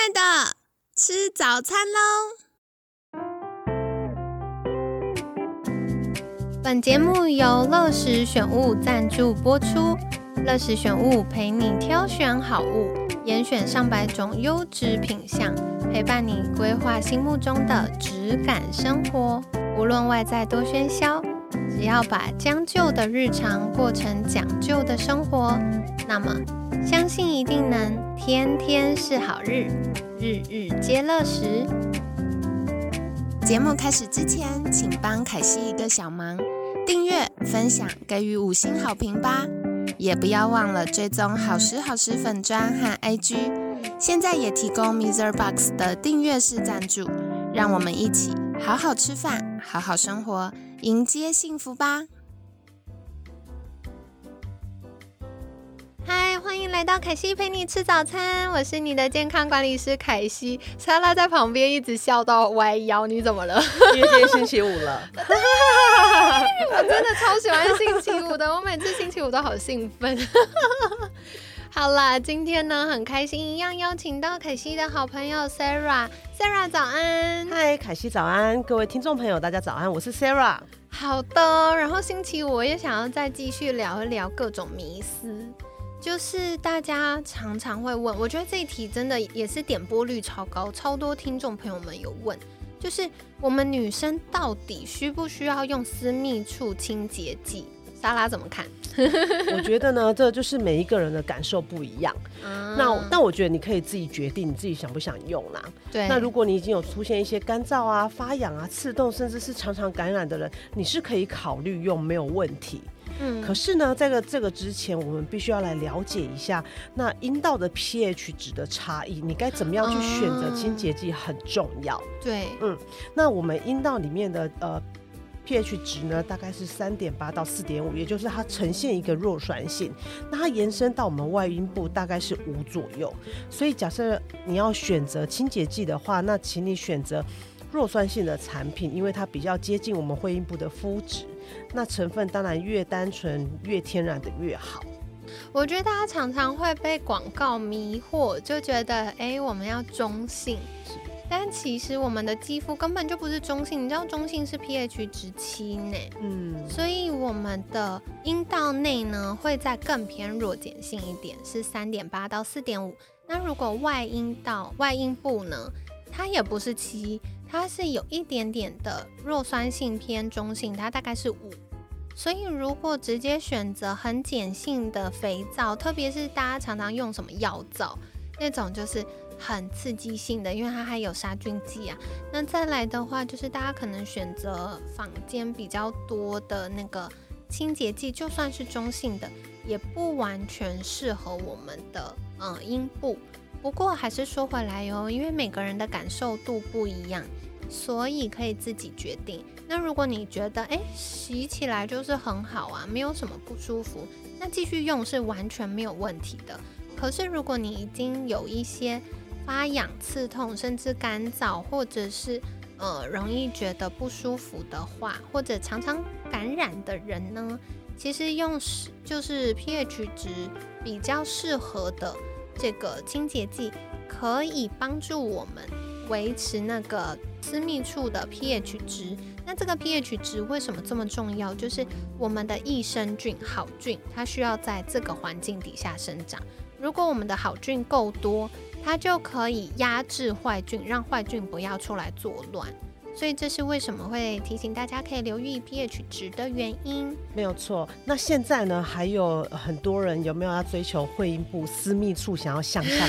爱的，吃早餐喽！本节目由乐时选物赞助播出。乐时选物陪你挑选好物，严选上百种优质品相，陪伴你规划心目中的质感生活。无论外在多喧嚣，只要把将就的日常过成讲究的生活，那么相信一定能天天是好日，日日皆乐时。节目开始之前，请帮凯西一个小忙，订阅、分享、给予五星好评吧。也不要忘了追踪好时好时粉砖和 IG，现在也提供 Mr. Box 的订阅式赞助，让我们一起好好吃饭，好好生活，迎接幸福吧！嗨，欢迎来到凯西陪你吃早餐，我是你的健康管理师凯西。莎拉在旁边一直笑到歪腰，你怎么了？因为今天星期五了。我真的超喜欢星期五的，我每次星期五都好兴奋。好啦，今天呢很开心，一样邀请到凯西的好朋友 Sarah，Sarah 早安。嗨，凯西早安，各位听众朋友大家早安，我是 Sarah。好的，然后星期五我也想要再继续聊一聊各种迷思，就是大家常常会问，我觉得这一题真的也是点播率超高，超多听众朋友们有问。就是我们女生到底需不需要用私密处清洁剂？莎拉怎么看？我觉得呢，这就是每一个人的感受不一样。那那我觉得你可以自己决定，你自己想不想用啦。对。那如果你已经有出现一些干燥啊、发痒啊、刺痛，甚至是常常感染的人，你是可以考虑用，没有问题。嗯，可是呢，在个这个之前，我们必须要来了解一下那阴道的 pH 值的差异，你该怎么样去选择清洁剂很重要。对，嗯，那我们阴道里面的呃 pH 值呢，大概是三点八到四点五，也就是它呈现一个弱酸性。那它延伸到我们外阴部大概是五左右，所以假设你要选择清洁剂的话，那请你选择弱酸性的产品，因为它比较接近我们会阴部的肤质。那成分当然越单纯、越天然的越好。我觉得大家常常会被广告迷惑，就觉得哎，我们要中性，但其实我们的肌肤根本就不是中性。你知道中性是 pH 值七呢，嗯，所以我们的阴道内呢会在更偏弱碱性一点，是三点八到四点五。那如果外阴道、外阴部呢，它也不是七。它是有一点点的弱酸性偏中性，它大概是五，所以如果直接选择很碱性的肥皂，特别是大家常常用什么药皂那种，就是很刺激性的，因为它还有杀菌剂啊。那再来的话，就是大家可能选择坊间比较多的那个清洁剂，就算是中性的，也不完全适合我们的嗯阴部。不过还是说回来哟，因为每个人的感受度不一样，所以可以自己决定。那如果你觉得诶洗起来就是很好啊，没有什么不舒服，那继续用是完全没有问题的。可是如果你已经有一些发痒、刺痛，甚至干燥，或者是呃容易觉得不舒服的话，或者常常感染的人呢，其实用是就是 pH 值比较适合的。这个清洁剂可以帮助我们维持那个私密处的 pH 值。那这个 pH 值为什么这么重要？就是我们的益生菌好菌，它需要在这个环境底下生长。如果我们的好菌够多，它就可以压制坏菌，让坏菌不要出来作乱。所以这是为什么会提醒大家可以留意 pH 值的原因。没有错。那现在呢，还有很多人有没有要追求会阴部私密处，想要向上？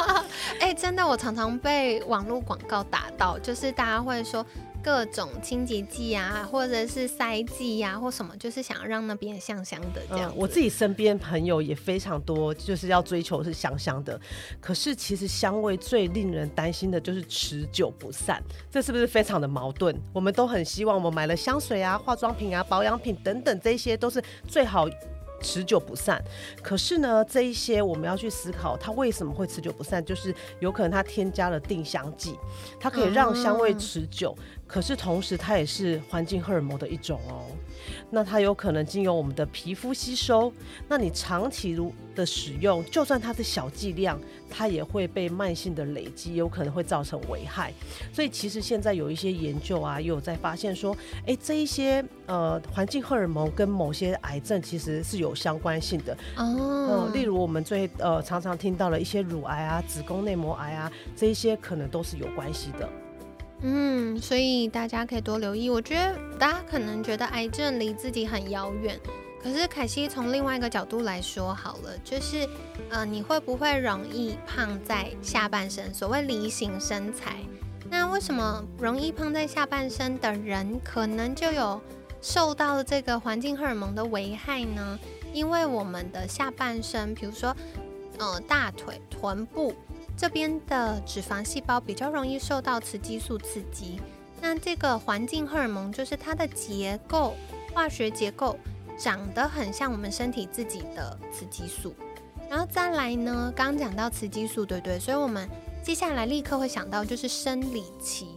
哎，真的，我常常被网络广告打到，就是大家会说。各种清洁剂啊，或者是塞剂呀，或什么，就是想要让那边香香的这样。我自己身边朋友也非常多，就是要追求是香香的。可是其实香味最令人担心的就是持久不散，这是不是非常的矛盾？我们都很希望我们买了香水啊、化妆品啊、保养品等等，这些都是最好。持久不散，可是呢，这一些我们要去思考，它为什么会持久不散？就是有可能它添加了定香剂，它可以让香味持久，可是同时它也是环境荷尔蒙的一种哦。那它有可能经由我们的皮肤吸收。那你长期如的使用，就算它是小剂量，它也会被慢性的累积，有可能会造成危害。所以其实现在有一些研究啊，也有在发现说，哎，这一些呃环境荷尔蒙跟某些癌症其实是有相关性的哦。例如我们最呃常常听到了一些乳癌啊、子宫内膜癌啊，这一些可能都是有关系的。嗯，所以大家可以多留意。我觉得大家可能觉得癌症离自己很遥远。可是凯西从另外一个角度来说好了，就是，呃，你会不会容易胖在下半身？所谓梨形身材，那为什么容易胖在下半身的人，可能就有受到这个环境荷尔蒙的危害呢？因为我们的下半身，比如说，呃，大腿、臀部这边的脂肪细胞比较容易受到雌激素刺激，那这个环境荷尔蒙就是它的结构，化学结构。长得很像我们身体自己的雌激素，然后再来呢，刚讲到雌激素，对不对？所以我们接下来立刻会想到就是生理期。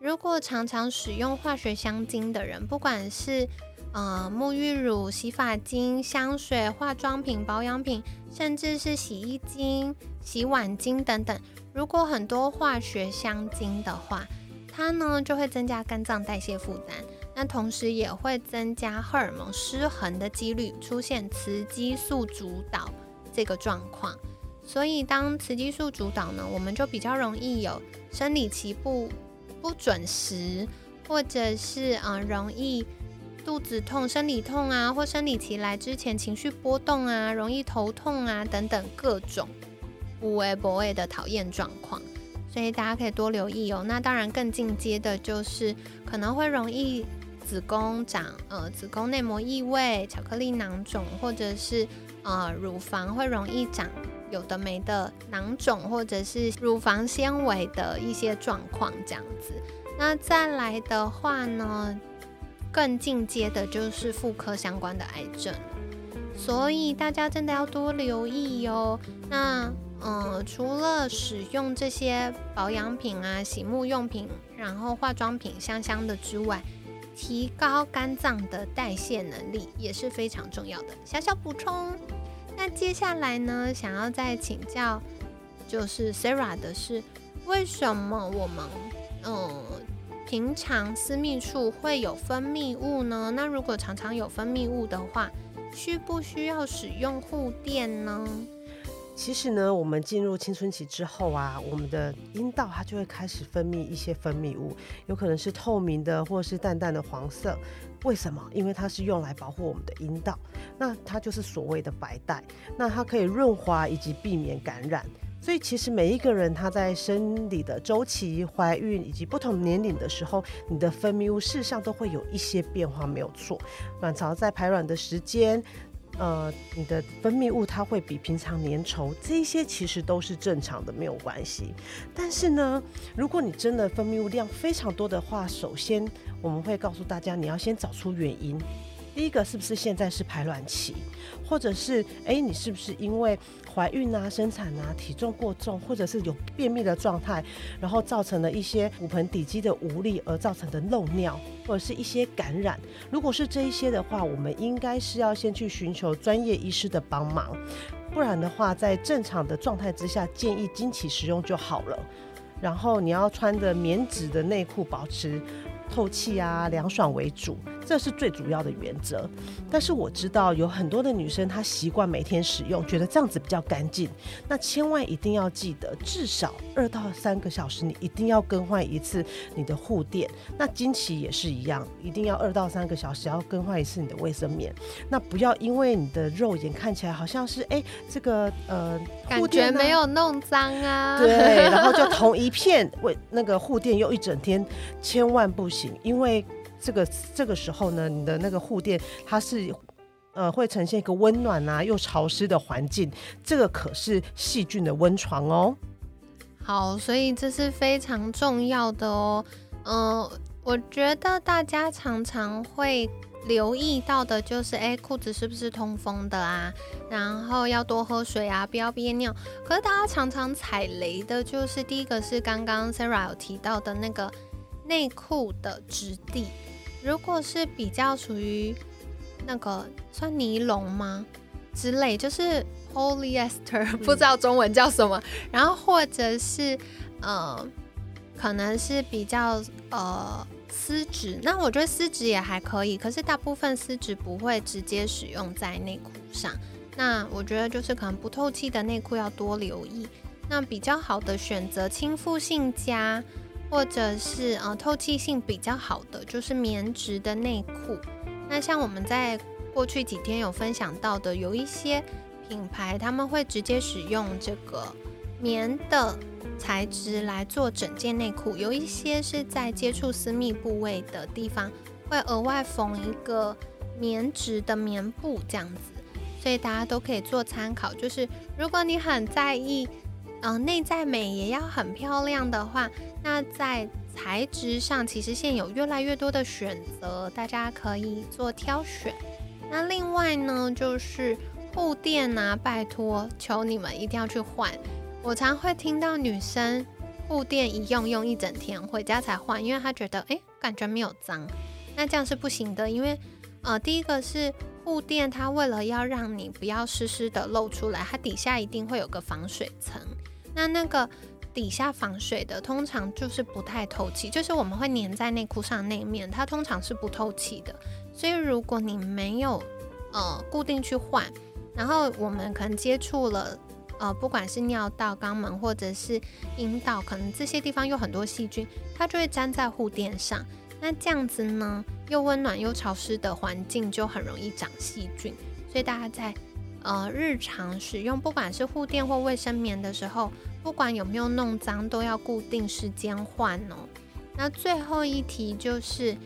如果常常使用化学香精的人，不管是呃沐浴乳、洗发精、香水、化妆品、保养品，甚至是洗衣精、洗碗精等等，如果很多化学香精的话，它呢就会增加肝脏代谢负担。那同时也会增加荷尔蒙失衡的几率，出现雌激素主导这个状况。所以当雌激素主导呢，我们就比较容易有生理期不不准时，或者是啊容易肚子痛、生理痛啊，或生理期来之前情绪波动啊，容易头痛啊等等各种无为不为的讨厌状况。所以大家可以多留意哦。那当然更进阶的就是可能会容易。子宫长呃子宫内膜异位、巧克力囊肿，或者是呃乳房会容易长有的没的囊肿，或者是乳房纤维的一些状况这样子。那再来的话呢，更进阶的就是妇科相关的癌症，所以大家真的要多留意哟。那嗯，除了使用这些保养品啊、洗沐用品，然后化妆品香香的之外，提高肝脏的代谢能力也是非常重要的。小小补充。那接下来呢，想要再请教，就是 Sarah 的是，为什么我们嗯平常私密处会有分泌物呢？那如果常常有分泌物的话，需不需要使用护垫呢？其实呢，我们进入青春期之后啊，我们的阴道它就会开始分泌一些分泌物，有可能是透明的，或是淡淡的黄色。为什么？因为它是用来保护我们的阴道，那它就是所谓的白带，那它可以润滑以及避免感染。所以其实每一个人他在生理的周期、怀孕以及不同年龄的时候，你的分泌物事实上都会有一些变化，没有错。卵巢在排卵的时间。呃，你的分泌物它会比平常粘稠，这些其实都是正常的，没有关系。但是呢，如果你真的分泌物量非常多的话，首先我们会告诉大家，你要先找出原因。第一个是不是现在是排卵期，或者是哎，你是不是因为怀孕啊、生产啊、体重过重，或者是有便秘的状态，然后造成了一些骨盆底肌的无力而造成的漏尿，或者是一些感染？如果是这一些的话，我们应该是要先去寻求专业医师的帮忙，不然的话，在正常的状态之下，建议经期使用就好了。然后你要穿着棉质的内裤，保持。透气啊，凉爽为主，这是最主要的原则。但是我知道有很多的女生，她习惯每天使用，觉得这样子比较干净。那千万一定要记得，至少二到三个小时，你一定要更换一次你的护垫。那经期也是一样，一定要二到三个小时要更换一次你的卫生棉。那不要因为你的肉眼看起来好像是哎，这个呃，感觉没有弄脏啊，对，然后就 同一片为那个护垫用一整天，千万不行。因为这个这个时候呢，你的那个护垫它是呃会呈现一个温暖啊又潮湿的环境，这个可是细菌的温床哦。好，所以这是非常重要的哦。嗯，我觉得大家常常会留意到的就是，哎，裤子是不是通风的啊？然后要多喝水啊，不要憋尿。可是大家常常踩雷的就是，第一个是刚刚 Sarah 有提到的那个。内裤的质地，如果是比较属于那个算尼龙吗之类，就是 polyester，不知道中文叫什么。然后或者是呃，可能是比较呃丝质，那我觉得丝质也还可以，可是大部分丝质不会直接使用在内裤上。那我觉得就是可能不透气的内裤要多留意。那比较好的选择，亲肤性佳，或者是呃透气性比较好的，就是棉质的内裤。那像我们在过去几天有分享到的，有一些品牌他们会直接使用这个棉的材质来做整件内裤，有一些是在接触私密部位的地方会额外缝一个棉质的棉布这样子，所以大家都可以做参考。就是如果你很在意。嗯，内在美也要很漂亮的话，那在材质上其实现有越来越多的选择，大家可以做挑选。那另外呢，就是护垫啊，拜托，求你们一定要去换。我常会听到女生护垫一用用一整天，回家才换，因为她觉得哎，感觉没有脏。那这样是不行的，因为呃，第一个是护垫，它为了要让你不要湿湿的露出来，它底下一定会有个防水层。那那个底下防水的，通常就是不太透气，就是我们会粘在内裤上那面，它通常是不透气的。所以如果你没有呃固定去换，然后我们可能接触了呃不管是尿道、肛门或者是阴道，可能这些地方有很多细菌，它就会粘在护垫上。那这样子呢，又温暖又潮湿的环境就很容易长细菌，所以大家在。呃，日常使用不管是护垫或卫生棉的时候，不管有没有弄脏，都要固定时间换哦。那最后一题就是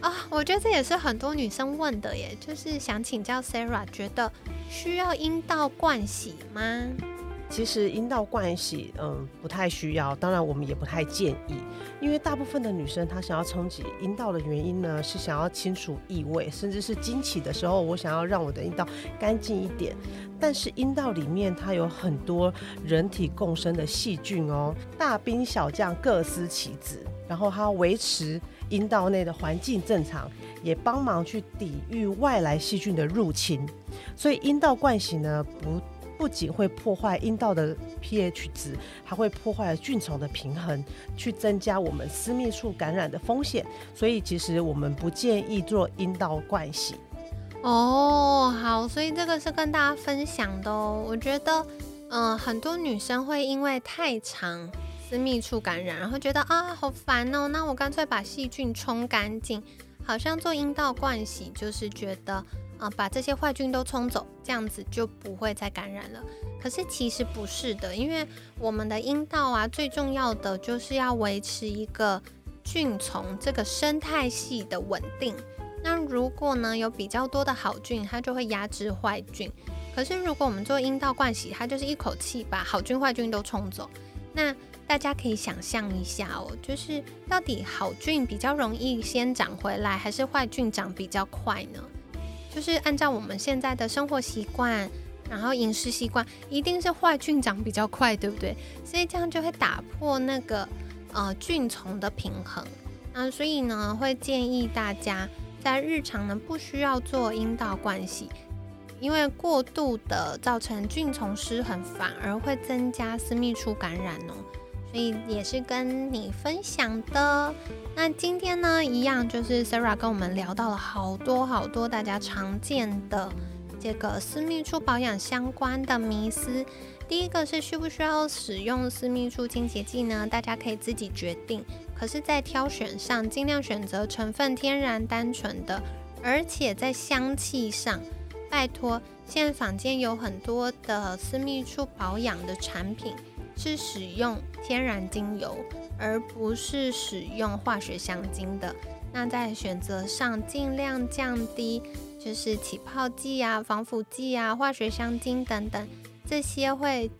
啊，我觉得这也是很多女生问的耶，就是想请教 Sarah，觉得需要阴道灌洗吗？其实阴道灌洗，嗯，不太需要。当然，我们也不太建议，因为大部分的女生她想要冲洗阴道的原因呢，是想要清除异味，甚至是经期的时候，我想要让我的阴道干净一点。但是阴道里面它有很多人体共生的细菌哦，大兵小将各司其职，然后它维持阴道内的环境正常，也帮忙去抵御外来细菌的入侵。所以阴道灌洗呢，不。不仅会破坏阴道的 pH 值，还会破坏菌虫的平衡，去增加我们私密处感染的风险。所以其实我们不建议做阴道灌洗。哦，好，所以这个是跟大家分享的哦。我觉得，嗯，很多女生会因为太长私密处感染，然后觉得啊好烦哦，那我干脆把细菌冲干净，好像做阴道灌洗就是觉得。啊，把这些坏菌都冲走，这样子就不会再感染了。可是其实不是的，因为我们的阴道啊，最重要的就是要维持一个菌丛这个生态系的稳定。那如果呢有比较多的好菌，它就会压制坏菌。可是如果我们做阴道灌洗，它就是一口气把好菌坏菌都冲走。那大家可以想象一下哦，就是到底好菌比较容易先长回来，还是坏菌长比较快呢？就是按照我们现在的生活习惯，然后饮食习惯，一定是坏菌长比较快，对不对？所以这样就会打破那个呃菌虫的平衡。那所以呢，会建议大家在日常呢不需要做阴道灌洗，因为过度的造成菌虫失衡，反而会增加私密处感染哦。所以也是跟你分享的。那今天呢，一样就是 Sarah 跟我们聊到了好多好多大家常见的这个私密处保养相关的迷思。第一个是需不需要使用私密处清洁剂呢？大家可以自己决定。可是，在挑选上，尽量选择成分天然单纯的，而且在香气上，拜托，现在坊间有很多的私密处保养的产品。是使用天然精油，而不是使用化学香精的。那在选择上，尽量降低就是起泡剂啊、防腐剂啊、化学香精等等，这些会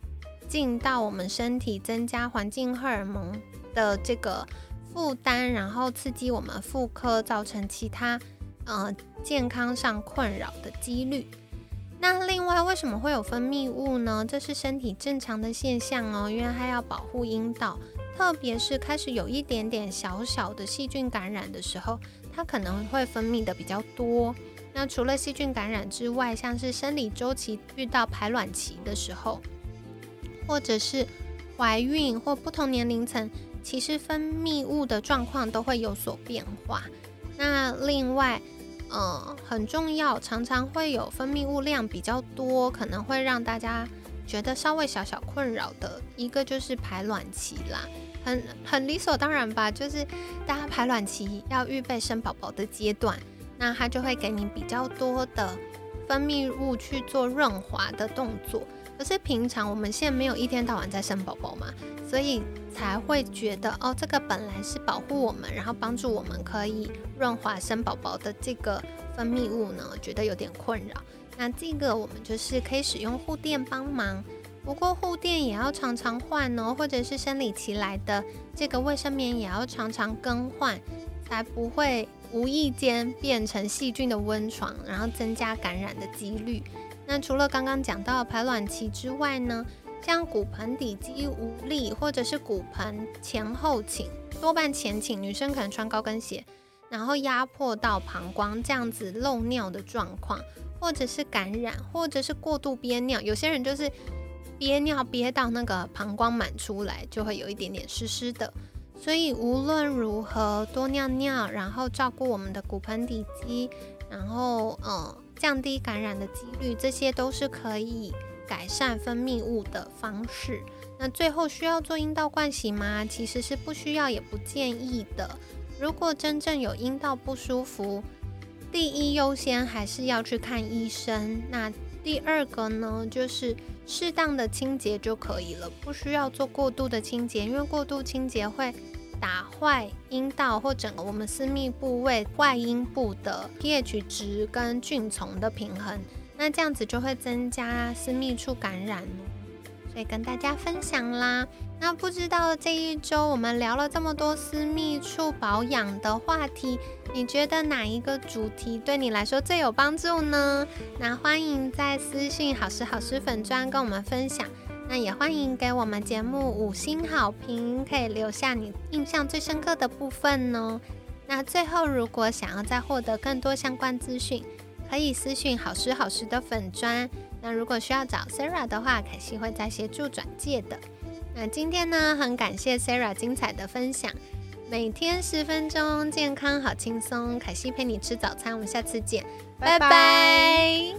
进到我们身体，增加环境荷尔蒙的这个负担，然后刺激我们妇科，造成其他呃健康上困扰的几率。那另外，为什么会有分泌物呢？这是身体正常的现象哦，因为它要保护阴道，特别是开始有一点点小小的细菌感染的时候，它可能会分泌的比较多。那除了细菌感染之外，像是生理周期遇到排卵期的时候，或者是怀孕或不同年龄层，其实分泌物的状况都会有所变化。那另外，呃，很重要，常常会有分泌物量比较多，可能会让大家觉得稍微小小困扰的一个就是排卵期啦，很很理所当然吧，就是大家排卵期要预备生宝宝的阶段。那它就会给你比较多的分泌物去做润滑的动作，可是平常我们现在没有一天到晚在生宝宝嘛，所以才会觉得哦，这个本来是保护我们，然后帮助我们可以润滑生宝宝的这个分泌物呢，觉得有点困扰。那这个我们就是可以使用护垫帮忙，不过护垫也要常常换哦，或者是生理期来的这个卫生棉也要常常更换，才不会。无意间变成细菌的温床，然后增加感染的几率。那除了刚刚讲到排卵期之外呢，像骨盆底肌无力，或者是骨盆前后倾，多半前倾，女生可能穿高跟鞋，然后压迫到膀胱这样子漏尿的状况，或者是感染，或者是过度憋尿，有些人就是憋尿憋到那个膀胱满出来，就会有一点点湿湿的。所以无论如何多尿尿，然后照顾我们的骨盆底肌，然后呃降低感染的几率，这些都是可以改善分泌物的方式。那最后需要做阴道灌洗吗？其实是不需要，也不建议的。如果真正有阴道不舒服，第一优先还是要去看医生。那第二个呢，就是适当的清洁就可以了，不需要做过度的清洁，因为过度清洁会打坏阴道或整个我们私密部位外阴部的 pH 值跟菌丛的平衡，那这样子就会增加私密处感染。所以跟大家分享啦。那不知道这一周我们聊了这么多私密处保养的话题，你觉得哪一个主题对你来说最有帮助呢？那欢迎在私信好时好时粉砖跟我们分享。那也欢迎给我们节目五星好评，可以留下你印象最深刻的部分哦。那最后，如果想要再获得更多相关资讯，可以私讯好时好时的粉砖。那如果需要找 Sarah 的话，凯西会在协助转介的。那今天呢，很感谢 Sarah 精彩的分享。每天十分钟，健康好轻松。凯西陪你吃早餐，我们下次见，拜拜。